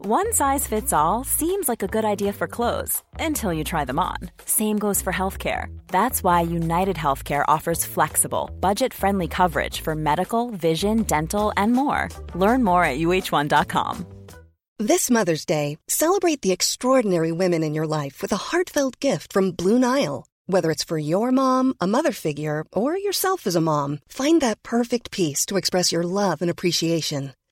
One size fits all seems like a good idea for clothes until you try them on. Same goes for healthcare. That's why United Healthcare offers flexible, budget-friendly coverage for medical, vision, dental, and more. Learn more at uh1.com. This Mother's Day, celebrate the extraordinary women in your life with a heartfelt gift from Blue Nile. Whether it's for your mom, a mother figure, or yourself as a mom, find that perfect piece to express your love and appreciation.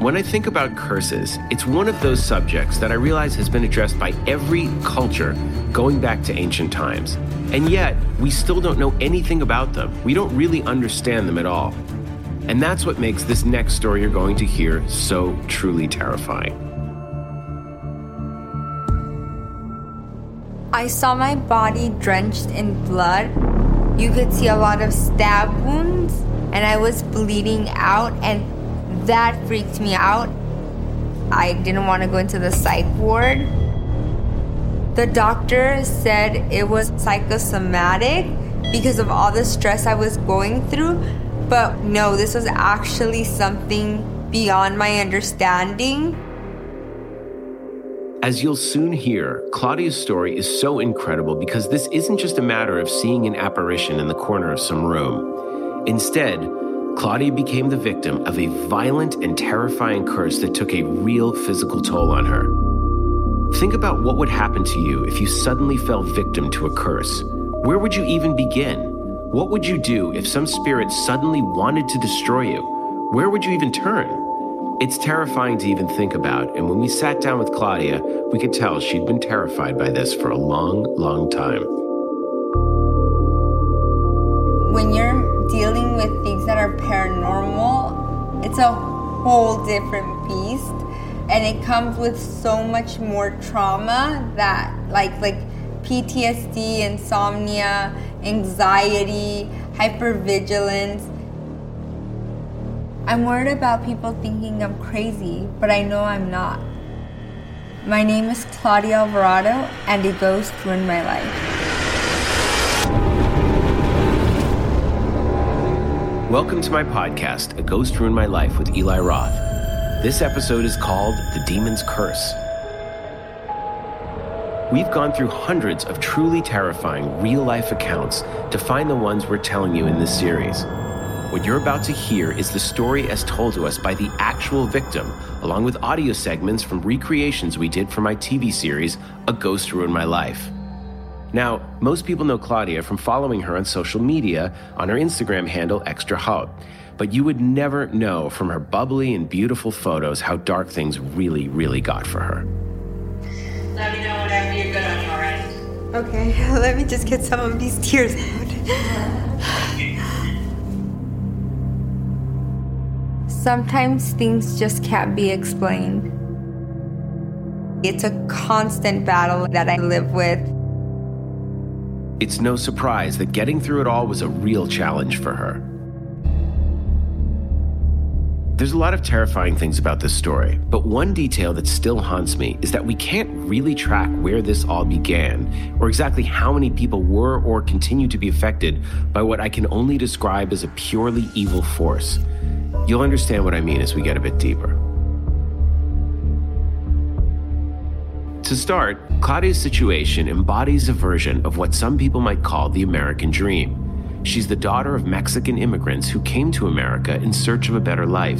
When I think about curses, it's one of those subjects that I realize has been addressed by every culture going back to ancient times. And yet, we still don't know anything about them. We don't really understand them at all. And that's what makes this next story you're going to hear so truly terrifying. I saw my body drenched in blood. You could see a lot of stab wounds, and I was bleeding out, and that freaked me out. I didn't want to go into the psych ward. The doctor said it was psychosomatic because of all the stress I was going through, but no, this was actually something beyond my understanding. As you'll soon hear, Claudia's story is so incredible because this isn't just a matter of seeing an apparition in the corner of some room. Instead, Claudia became the victim of a violent and terrifying curse that took a real physical toll on her. Think about what would happen to you if you suddenly fell victim to a curse. Where would you even begin? What would you do if some spirit suddenly wanted to destroy you? Where would you even turn? It's terrifying to even think about, and when we sat down with Claudia, we could tell she'd been terrified by this for a long, long time. When you're are paranormal, it's a whole different beast. And it comes with so much more trauma that like like PTSD, insomnia, anxiety, hypervigilance. I'm worried about people thinking I'm crazy, but I know I'm not. My name is Claudia Alvarado, and it goes through my life. Welcome to my podcast, A Ghost Ruined My Life with Eli Roth. This episode is called The Demon's Curse. We've gone through hundreds of truly terrifying real life accounts to find the ones we're telling you in this series. What you're about to hear is the story as told to us by the actual victim, along with audio segments from recreations we did for my TV series, A Ghost Ruined My Life. Now, most people know Claudia from following her on social media on her Instagram handle, Extra Haute. But you would never know from her bubbly and beautiful photos how dark things really, really got for her. Let me know whenever you're good on your end. Okay, let me just get some of these tears out. Sometimes things just can't be explained. It's a constant battle that I live with. It's no surprise that getting through it all was a real challenge for her. There's a lot of terrifying things about this story, but one detail that still haunts me is that we can't really track where this all began or exactly how many people were or continue to be affected by what I can only describe as a purely evil force. You'll understand what I mean as we get a bit deeper. To start, Claudia's situation embodies a version of what some people might call the American dream. She's the daughter of Mexican immigrants who came to America in search of a better life.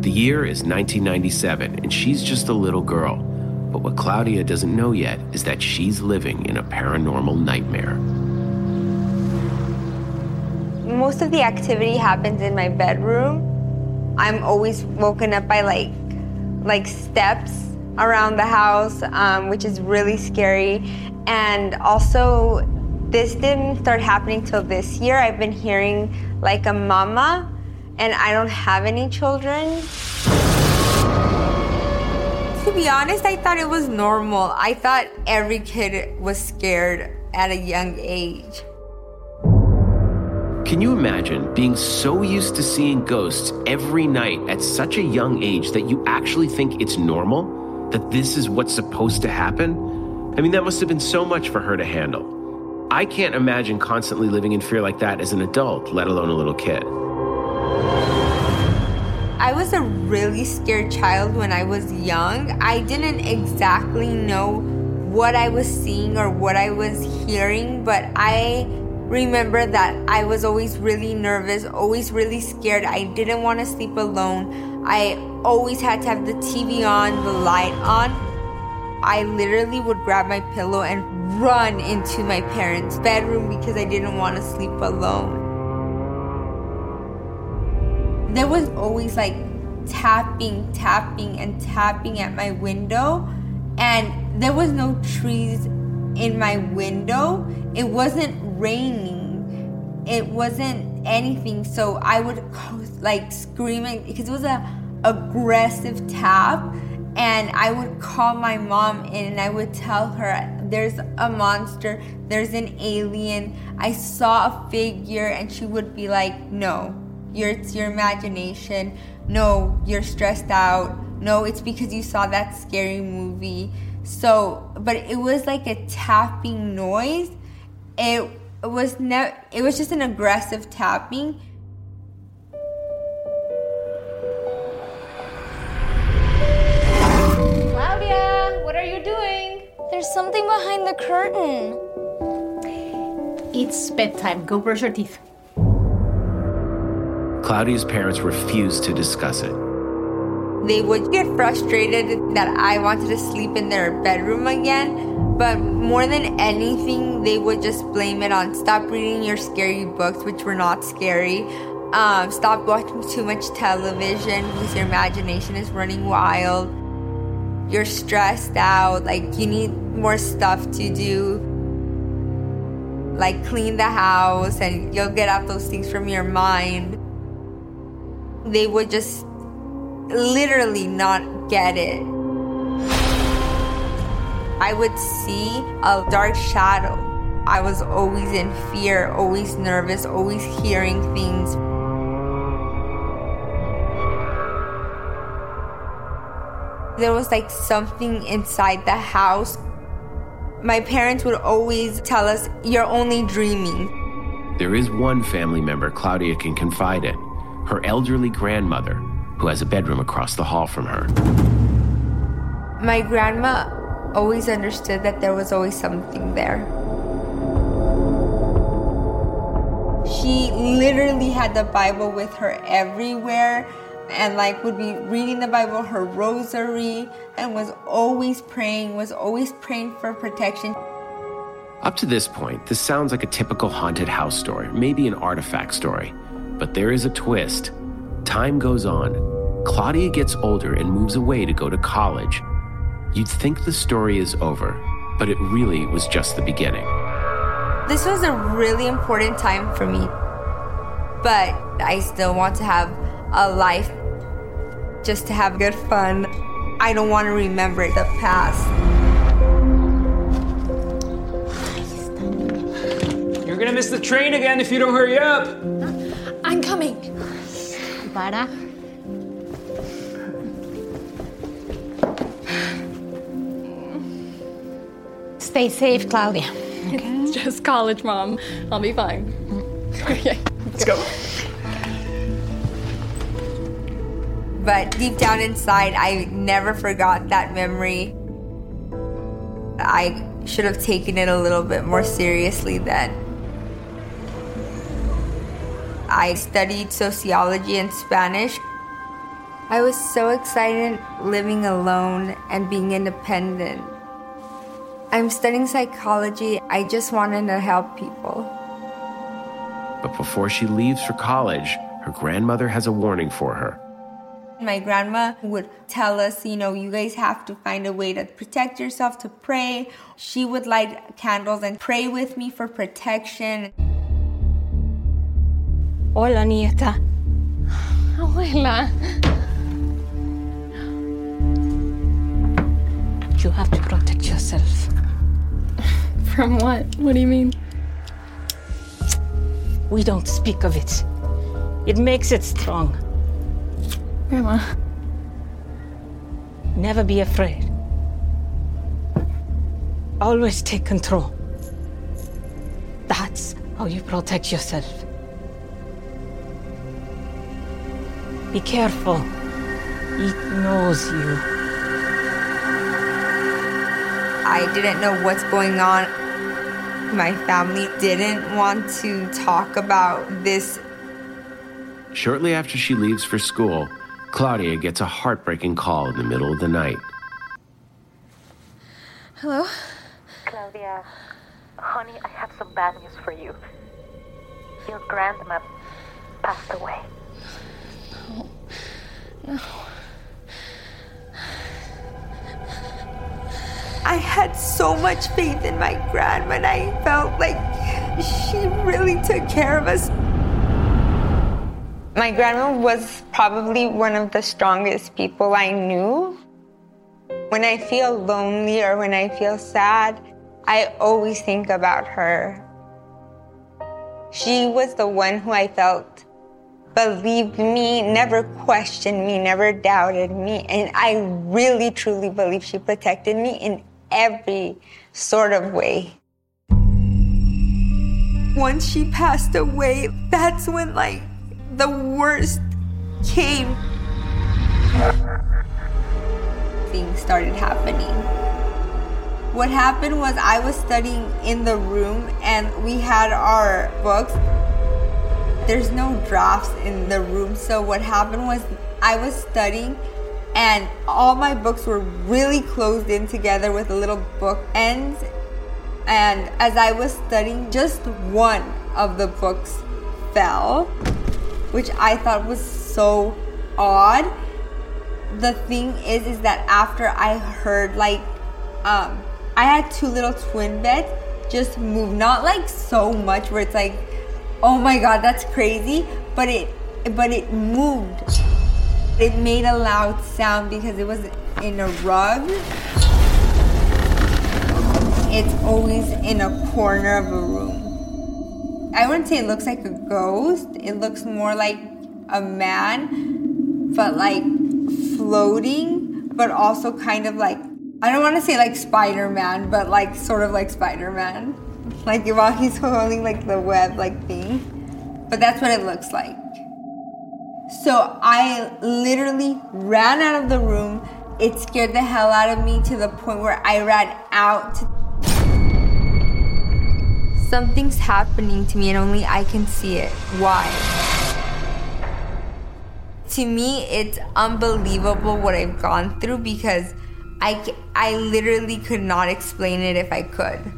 The year is 1997, and she's just a little girl. But what Claudia doesn't know yet is that she's living in a paranormal nightmare. most of the activity happens in my bedroom. I'm always woken up by like like steps around the house, um, which is really scary. And also, this didn't start happening till this year. I've been hearing like a mama, and I don't have any children. To be honest, I thought it was normal. I thought every kid was scared at a young age. Can you imagine being so used to seeing ghosts every night at such a young age that you actually think it's normal? That this is what's supposed to happen? I mean, that must have been so much for her to handle. I can't imagine constantly living in fear like that as an adult, let alone a little kid. I was a really scared child when I was young. I didn't exactly know what I was seeing or what I was hearing, but I remember that I was always really nervous, always really scared. I didn't want to sleep alone. I always had to have the TV on, the light on. I literally would grab my pillow and run into my parents' bedroom because I didn't want to sleep alone. There was always like tapping, tapping, and tapping at my window, and there was no trees in my window. It wasn't raining. It wasn't anything. So I would like screaming because it was a aggressive tap and I would call my mom in and I would tell her there's a monster, there's an alien. I saw a figure and she would be like, "No, it's your imagination. No, you're stressed out. No, it's because you saw that scary movie." So, but it was like a tapping noise. It was ne- it was just an aggressive tapping. Claudia, what are you doing? There's something behind the curtain. It's bedtime. Go brush your teeth. Claudia's parents refused to discuss it. They would get frustrated that I wanted to sleep in their bedroom again, but more than anything, they would just blame it on stop reading your scary books, which were not scary. Um, stop watching too much television because your imagination is running wild. You're stressed out, like you need more stuff to do. Like clean the house, and you'll get out those things from your mind. They would just literally not get it. I would see a dark shadow. I was always in fear, always nervous, always hearing things. There was like something inside the house. My parents would always tell us, You're only dreaming. There is one family member Claudia can confide in her elderly grandmother, who has a bedroom across the hall from her. My grandma always understood that there was always something there. She literally had the Bible with her everywhere and like would be reading the Bible, her rosary, and was always praying, was always praying for protection. Up to this point, this sounds like a typical haunted house story, maybe an artifact story. But there is a twist. Time goes on. Claudia gets older and moves away to go to college. You'd think the story is over, but it really was just the beginning. This was a really important time for me, but I still want to have a life just to have good fun. I don't want to remember the past. You're gonna miss the train again if you don't hurry up. I'm coming. Para. Stay safe, Claudia. Okay. It's just college, Mom. I'll be fine. Mm-hmm. Okay, let's go. But deep down inside, I never forgot that memory. I should have taken it a little bit more seriously then. I studied sociology and Spanish. I was so excited living alone and being independent. I'm studying psychology. I just wanted to help people. But before she leaves for college, her grandmother has a warning for her. My grandma would tell us, you know, you guys have to find a way to protect yourself, to pray. She would light candles and pray with me for protection. Hola, nieta. Abuela. You have to protect yourself. From what? What do you mean? We don't speak of it. It makes it strong. Grandma. Never be afraid. Always take control. That's how you protect yourself. Be careful. It knows you. I didn't know what's going on. My family didn't want to talk about this. Shortly after she leaves for school, Claudia gets a heartbreaking call in the middle of the night. Hello? Claudia, honey, I have some bad news for you. Your grandma passed away. No. No. I had so much faith in my grandma, and I felt like she really took care of us. My grandma was probably one of the strongest people I knew. When I feel lonely or when I feel sad, I always think about her. She was the one who I felt believed me, never questioned me, never doubted me. And I really, truly believe she protected me in every sort of way. Once she passed away, that's when, like, the worst came. Things started happening. What happened was I was studying in the room and we had our books. There's no drafts in the room, so what happened was I was studying and all my books were really closed in together with little book ends. And as I was studying, just one of the books fell, which I thought was so odd. The thing is, is that after I heard like, um, I had two little twin beds just move, not like so much where it's like, oh my god, that's crazy, but it, but it moved. It made a loud sound because it was in a rug. It's always in a corner of a room. I wouldn't say it looks like a ghost. It looks more like a man, but like floating, but also kind of like I don't want to say like Spider Man, but like sort of like Spider Man. Like while he's holding like the web like thing. But that's what it looks like. So I literally ran out of the room. It scared the hell out of me to the point where I ran out. Something's happening to me and only I can see it. Why? To me, it's unbelievable what I've gone through because I, I literally could not explain it if I could.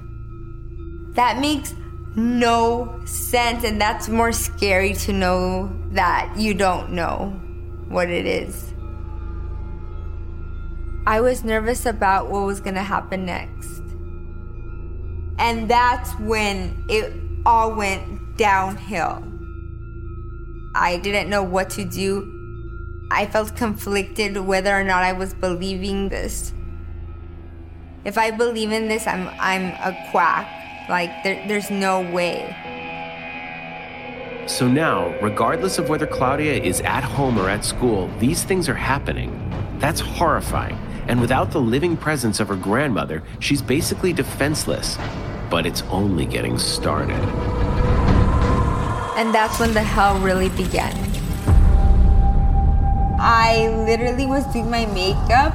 That makes no sense, and that's more scary to know that you don't know what it is. I was nervous about what was gonna happen next. And that's when it all went downhill. I didn't know what to do. I felt conflicted whether or not I was believing this. If I believe in this, I'm I'm a quack. Like there, there's no way. So now, regardless of whether Claudia is at home or at school, these things are happening. That's horrifying. And without the living presence of her grandmother, she's basically defenseless. But it's only getting started. And that's when the hell really began. I literally was doing my makeup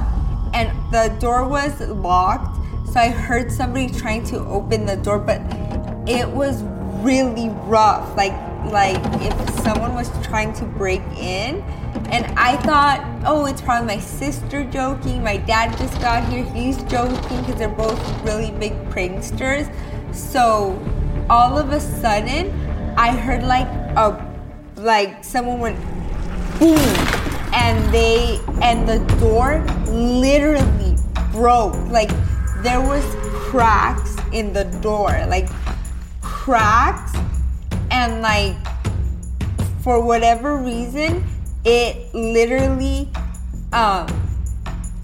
and the door was locked. So I heard somebody trying to open the door, but it was really rough. Like like if someone was trying to break in. And I thought, oh, it's probably my sister joking. My dad just got here. He's joking because they're both really big pranksters. So all of a sudden, I heard like a like someone went boom and they and the door literally broke. Like there was cracks in the door. Like cracks and like for whatever reason it literally um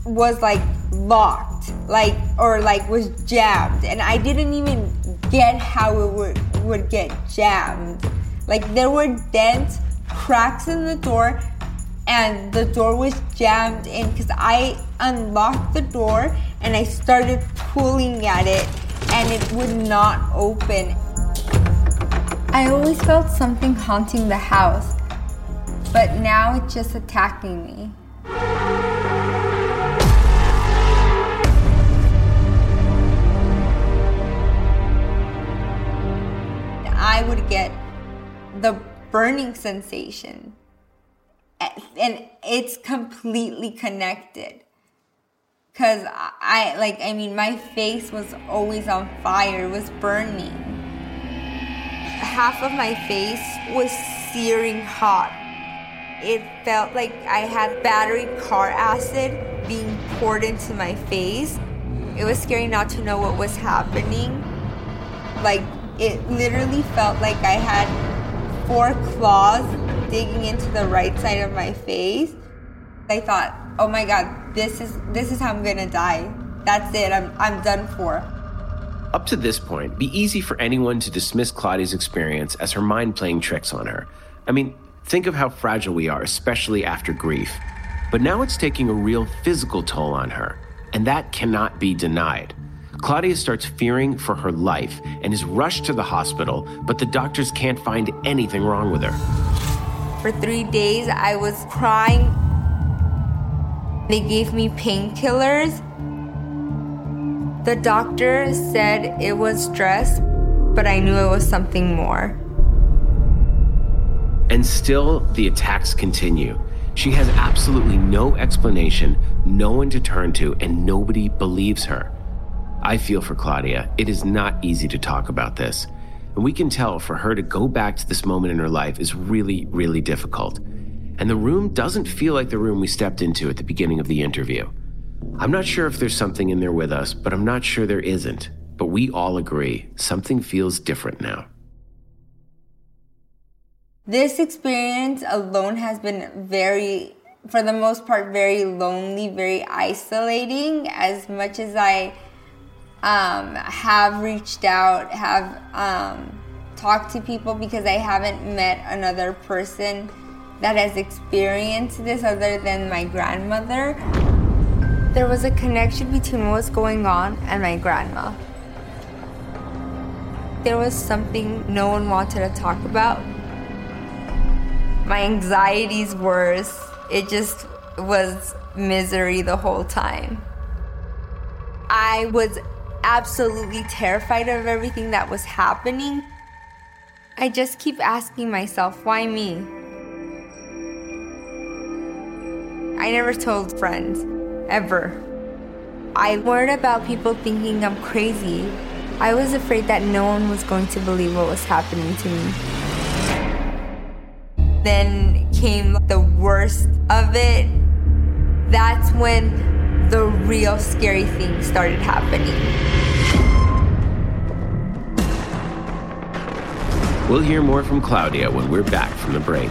was like locked like or like was jammed and i didn't even get how it would would get jammed like there were dents cracks in the door and the door was jammed in because i unlocked the door and i started pulling at it and it would not open i always felt something haunting the house but now it's just attacking me I would get the burning sensation. And it's completely connected. Cause I like I mean my face was always on fire, it was burning. Half of my face was searing hot. It felt like I had battery car acid being poured into my face. It was scary not to know what was happening. Like it literally felt like I had four claws digging into the right side of my face. I thought, oh my god, this is this is how I'm gonna die. That's it. I'm I'm done for. Up to this point, be easy for anyone to dismiss Claudia's experience as her mind playing tricks on her. I mean, think of how fragile we are, especially after grief. But now it's taking a real physical toll on her, and that cannot be denied. Claudia starts fearing for her life and is rushed to the hospital, but the doctors can't find anything wrong with her. For three days, I was crying. They gave me painkillers. The doctor said it was stress, but I knew it was something more. And still, the attacks continue. She has absolutely no explanation, no one to turn to, and nobody believes her. I feel for Claudia. It is not easy to talk about this. And we can tell for her to go back to this moment in her life is really, really difficult. And the room doesn't feel like the room we stepped into at the beginning of the interview. I'm not sure if there's something in there with us, but I'm not sure there isn't. But we all agree something feels different now. This experience alone has been very, for the most part, very lonely, very isolating. As much as I um, have reached out, have um, talked to people because I haven't met another person that has experienced this other than my grandmother. There was a connection between what was going on and my grandma. There was something no one wanted to talk about. My anxiety's worse. It just was misery the whole time. I was absolutely terrified of everything that was happening. I just keep asking myself, why me? I never told friends, ever. I worried about people thinking I'm crazy. I was afraid that no one was going to believe what was happening to me. Then came the worst of it. That's when the real scary things started happening. We'll hear more from Claudia when we're back from the break.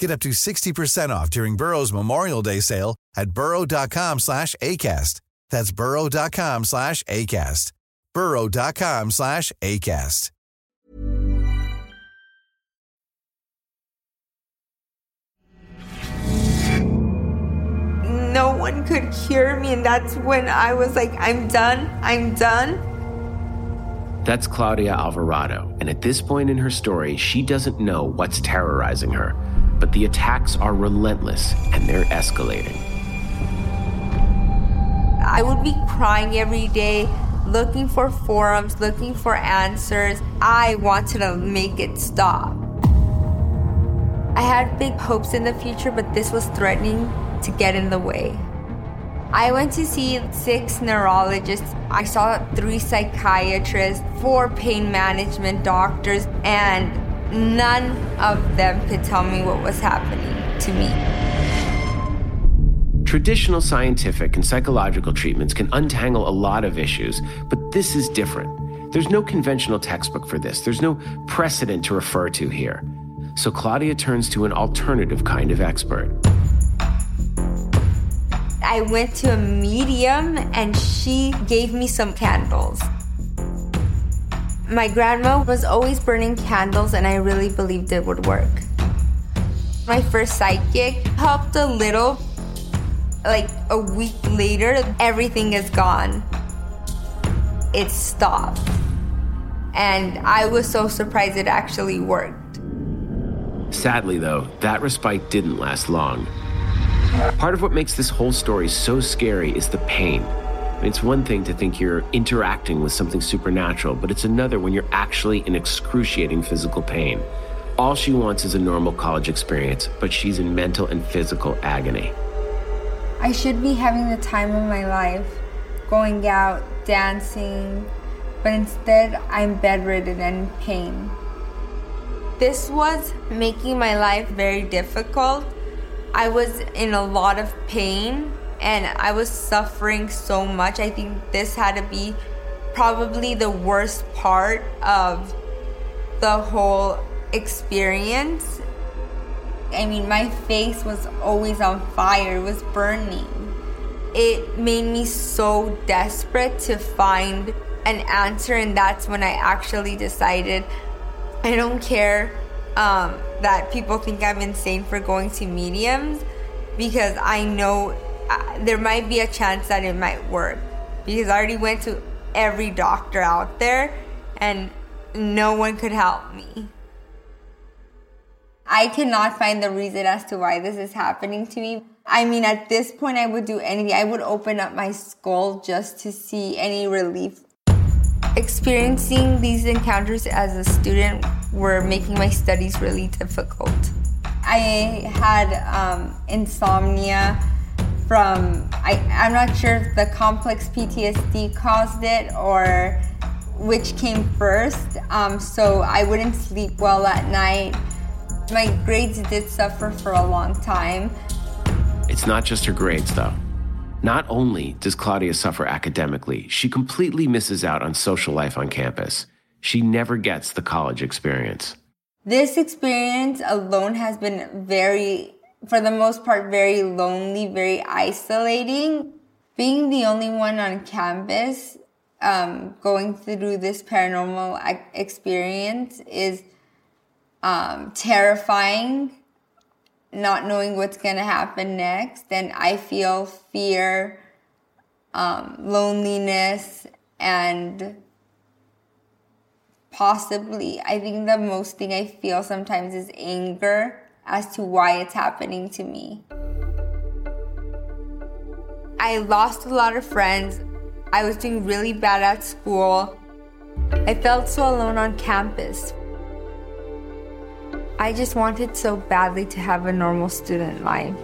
Get up to 60% off during Burrow's Memorial Day sale at burrow.com slash ACAST. That's burrow.com slash ACAST. burrow.com slash ACAST. No one could cure me, and that's when I was like, I'm done, I'm done. That's Claudia Alvarado, and at this point in her story, she doesn't know what's terrorizing her, but the attacks are relentless and they're escalating. I would be crying every day, looking for forums, looking for answers. I wanted to make it stop. I had big hopes in the future, but this was threatening to get in the way. I went to see six neurologists. I saw three psychiatrists, four pain management doctors, and none of them could tell me what was happening to me. Traditional scientific and psychological treatments can untangle a lot of issues, but this is different. There's no conventional textbook for this, there's no precedent to refer to here. So Claudia turns to an alternative kind of expert. I went to a medium and she gave me some candles. My grandma was always burning candles, and I really believed it would work. My first psychic helped a little. Like a week later, everything is gone. It stopped. And I was so surprised it actually worked. Sadly, though, that respite didn't last long. Part of what makes this whole story so scary is the pain. It's one thing to think you're interacting with something supernatural, but it's another when you're actually in excruciating physical pain. All she wants is a normal college experience, but she's in mental and physical agony. I should be having the time of my life, going out, dancing, but instead I'm bedridden and in pain. This was making my life very difficult. I was in a lot of pain and I was suffering so much. I think this had to be probably the worst part of the whole experience. I mean, my face was always on fire, it was burning. It made me so desperate to find an answer, and that's when I actually decided I don't care um, that people think I'm insane for going to mediums because I know there might be a chance that it might work because I already went to every doctor out there and no one could help me. I cannot find the reason as to why this is happening to me. I mean, at this point, I would do anything. I would open up my skull just to see any relief. Experiencing these encounters as a student were making my studies really difficult. I had um, insomnia from I, I'm not sure if the complex PTSD caused it or which came first. Um, so I wouldn't sleep well at night. My grades did suffer for a long time. It's not just her grades, though. Not only does Claudia suffer academically, she completely misses out on social life on campus. she never gets the college experience. This experience alone has been very, for the most part, very lonely, very isolating. Being the only one on campus um, going through this paranormal experience is um, terrifying, not knowing what's going to happen next. And I feel fear, um, loneliness, and possibly, I think the most thing I feel sometimes is anger as to why it's happening to me. I lost a lot of friends. I was doing really bad at school. I felt so alone on campus. I just wanted so badly to have a normal student life.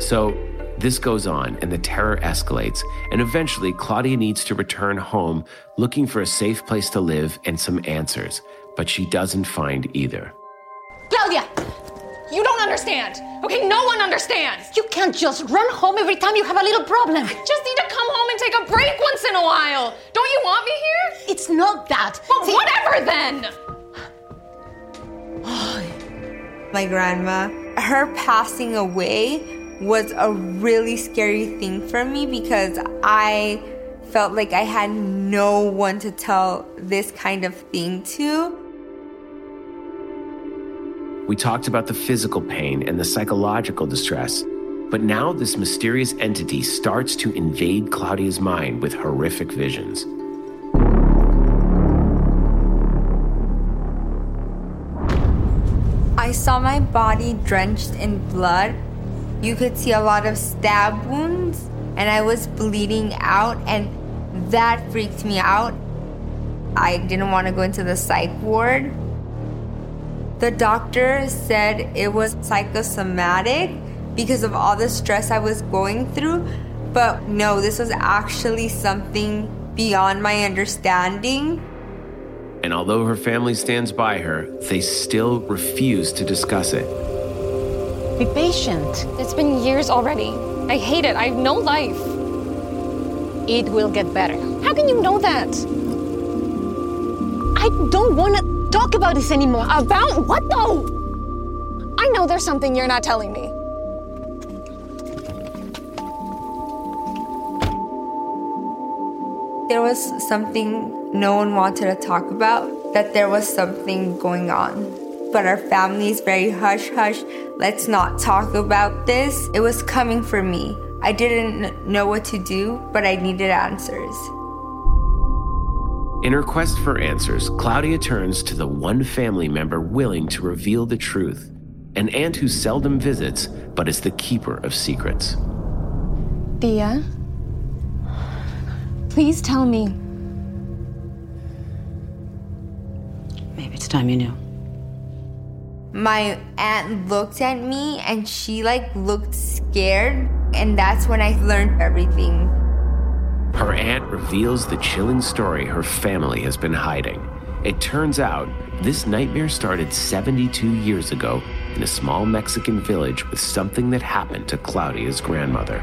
So, this goes on and the terror escalates, and eventually Claudia needs to return home looking for a safe place to live and some answers, but she doesn't find either. Claudia! You don't understand. Okay, no one understands. You can't just run home every time you have a little problem. I just need to come home and take a break once in a while. Don't you want me here? It's not that. Well, See, whatever then. My grandma, her passing away was a really scary thing for me because I felt like I had no one to tell this kind of thing to. We talked about the physical pain and the psychological distress, but now this mysterious entity starts to invade Claudia's mind with horrific visions. I saw my body drenched in blood. You could see a lot of stab wounds, and I was bleeding out, and that freaked me out. I didn't want to go into the psych ward the doctor said it was psychosomatic because of all the stress I was going through. But no, this was actually something beyond my understanding. And although her family stands by her, they still refuse to discuss it. Be patient. It's been years already. I hate it. I have no life. It will get better. How can you know that? I don't want to talk about this anymore. About what though? I know there's something you're not telling me. There was something no one wanted to talk about, that there was something going on. But our family's very hush hush. Let's not talk about this. It was coming for me. I didn't know what to do, but I needed answers. In her quest for answers, Claudia turns to the one family member willing to reveal the truth, an aunt who seldom visits but is the keeper of secrets. Tía, please tell me. Maybe it's time you knew. My aunt looked at me and she like looked scared, and that's when I learned everything. Her aunt reveals the chilling story her family has been hiding. It turns out this nightmare started 72 years ago in a small Mexican village with something that happened to Claudia's grandmother.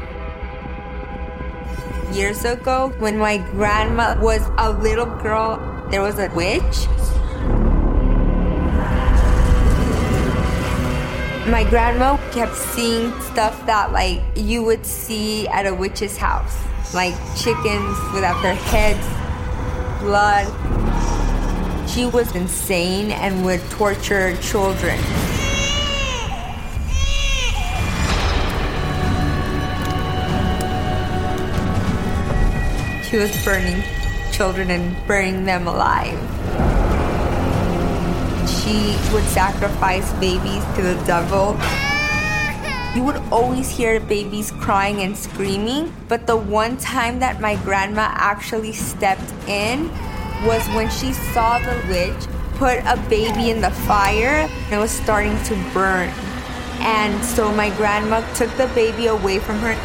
Years ago, when my grandma was a little girl, there was a witch. My grandma kept seeing stuff that like you would see at a witch's house like chickens without their heads, blood. She was insane and would torture children. She was burning children and burning them alive. She would sacrifice babies to the devil. You would always hear babies crying and screaming, but the one time that my grandma actually stepped in was when she saw the witch put a baby in the fire and it was starting to burn. And so my grandma took the baby away from her.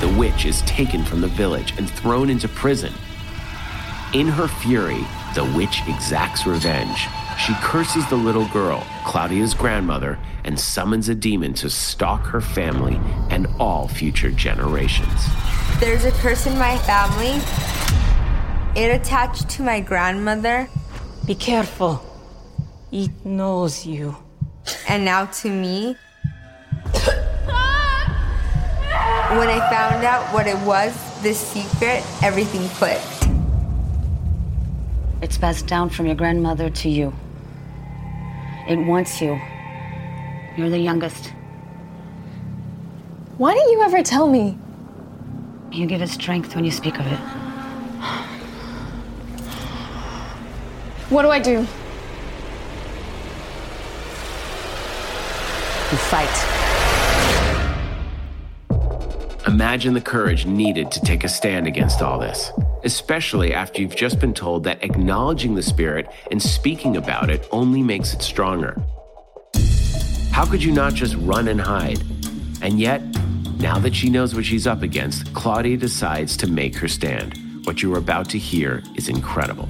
The witch is taken from the village and thrown into prison. In her fury, the witch exacts revenge. She curses the little girl, Claudia's grandmother, and summons a demon to stalk her family and all future generations. There's a curse in my family. It attached to my grandmother. Be careful. It knows you. And now to me. when I found out what it was, this secret, everything clicked. It's passed down from your grandmother to you. It wants you. You're the youngest. Why didn't you ever tell me? You give it strength when you speak of it. What do I do? You fight. Imagine the courage needed to take a stand against all this, especially after you've just been told that acknowledging the spirit and speaking about it only makes it stronger. How could you not just run and hide? And yet, now that she knows what she's up against, Claudia decides to make her stand. What you are about to hear is incredible.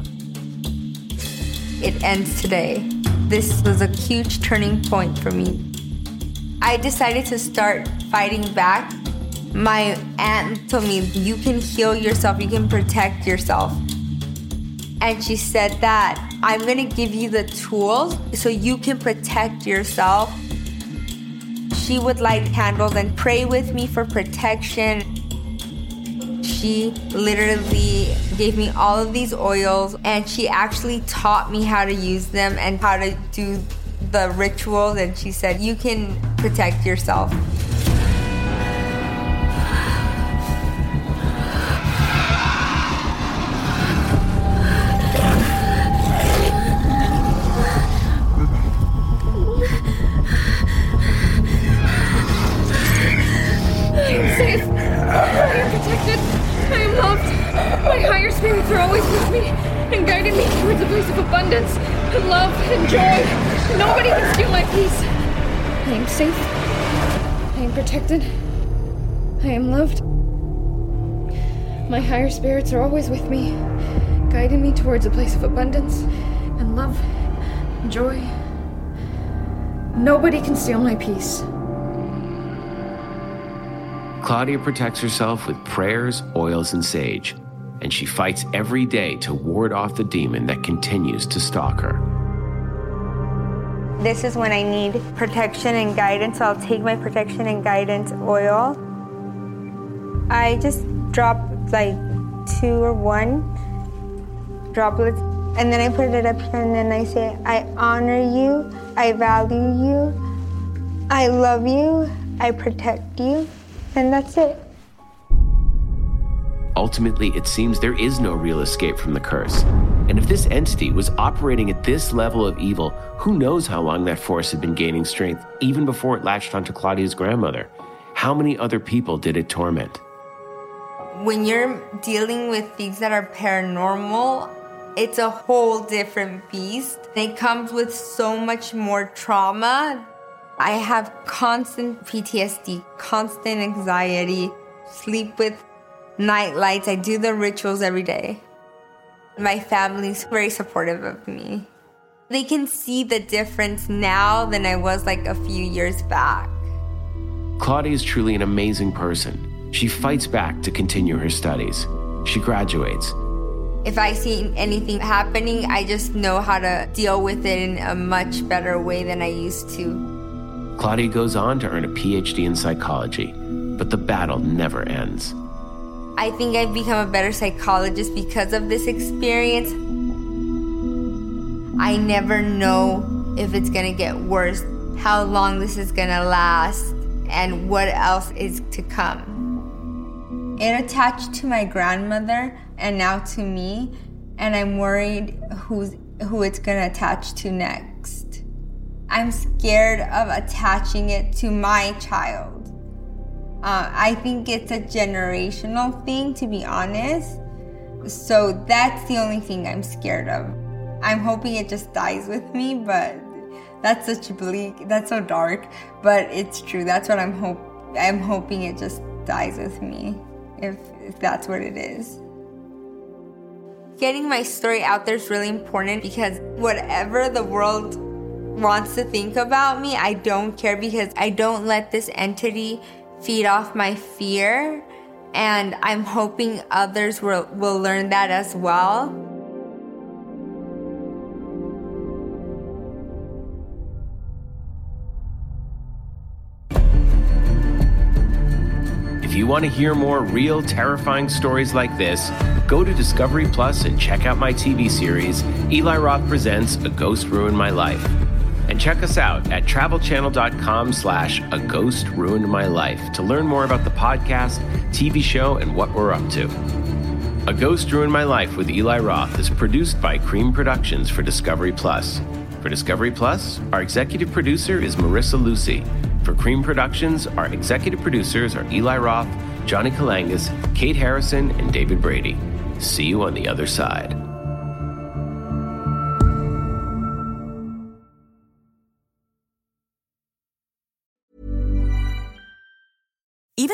It ends today. This was a huge turning point for me. I decided to start fighting back. My aunt told me, You can heal yourself, you can protect yourself. And she said that I'm gonna give you the tools so you can protect yourself. She would light candles and pray with me for protection. She literally gave me all of these oils and she actually taught me how to use them and how to do the rituals. And she said, You can protect yourself. Always with me and guided me towards a place of abundance and love and joy. Nobody can steal my peace. I am safe. I am protected. I am loved. My higher spirits are always with me, guiding me towards a place of abundance and love and joy. Nobody can steal my peace. Claudia protects herself with prayers, oils, and sage, and she fights every day to ward off the demon that continues to stalk her. This is when I need protection and guidance. So I'll take my protection and guidance oil. I just drop like two or one droplets, and then I put it up here, and then I say, I honor you, I value you, I love you, I protect you, and that's it. Ultimately, it seems there is no real escape from the curse. And if this entity was operating at this level of evil, who knows how long that force had been gaining strength, even before it latched onto Claudia's grandmother? How many other people did it torment? When you're dealing with things that are paranormal, it's a whole different beast. It comes with so much more trauma. I have constant PTSD, constant anxiety, sleep with night lights. I do the rituals every day. My family's very supportive of me. They can see the difference now than I was like a few years back. Claudia is truly an amazing person. She fights back to continue her studies. She graduates. If I see anything happening, I just know how to deal with it in a much better way than I used to. Claudia goes on to earn a PhD in psychology, but the battle never ends. I think I've become a better psychologist because of this experience. I never know if it's gonna get worse, how long this is gonna last, and what else is to come. It attached to my grandmother and now to me, and I'm worried who's who it's gonna attach to next. I'm scared of attaching it to my child. Uh, I think it's a generational thing, to be honest. So that's the only thing I'm scared of. I'm hoping it just dies with me, but that's such bleak. That's so dark, but it's true. That's what I'm hope. I'm hoping it just dies with me, if, if that's what it is. Getting my story out there is really important because whatever the world wants to think about me, I don't care because I don't let this entity feed off my fear And I'm hoping others will, will learn that as well. If you want to hear more real, terrifying stories like this, go to Discovery Plus and check out my TV series, Eli Roth Presents A Ghost Ruined My Life. And check us out at travelchannel.com slash A Ghost Ruined My Life to learn more about the podcast, TV show, and what we're up to. A Ghost Ruined My Life with Eli Roth is produced by Cream Productions for Discovery Plus. For Discovery Plus, our executive producer is Marissa Lucy. For Cream Productions, our executive producers are Eli Roth, Johnny Kalangis, Kate Harrison, and David Brady. See you on the other side.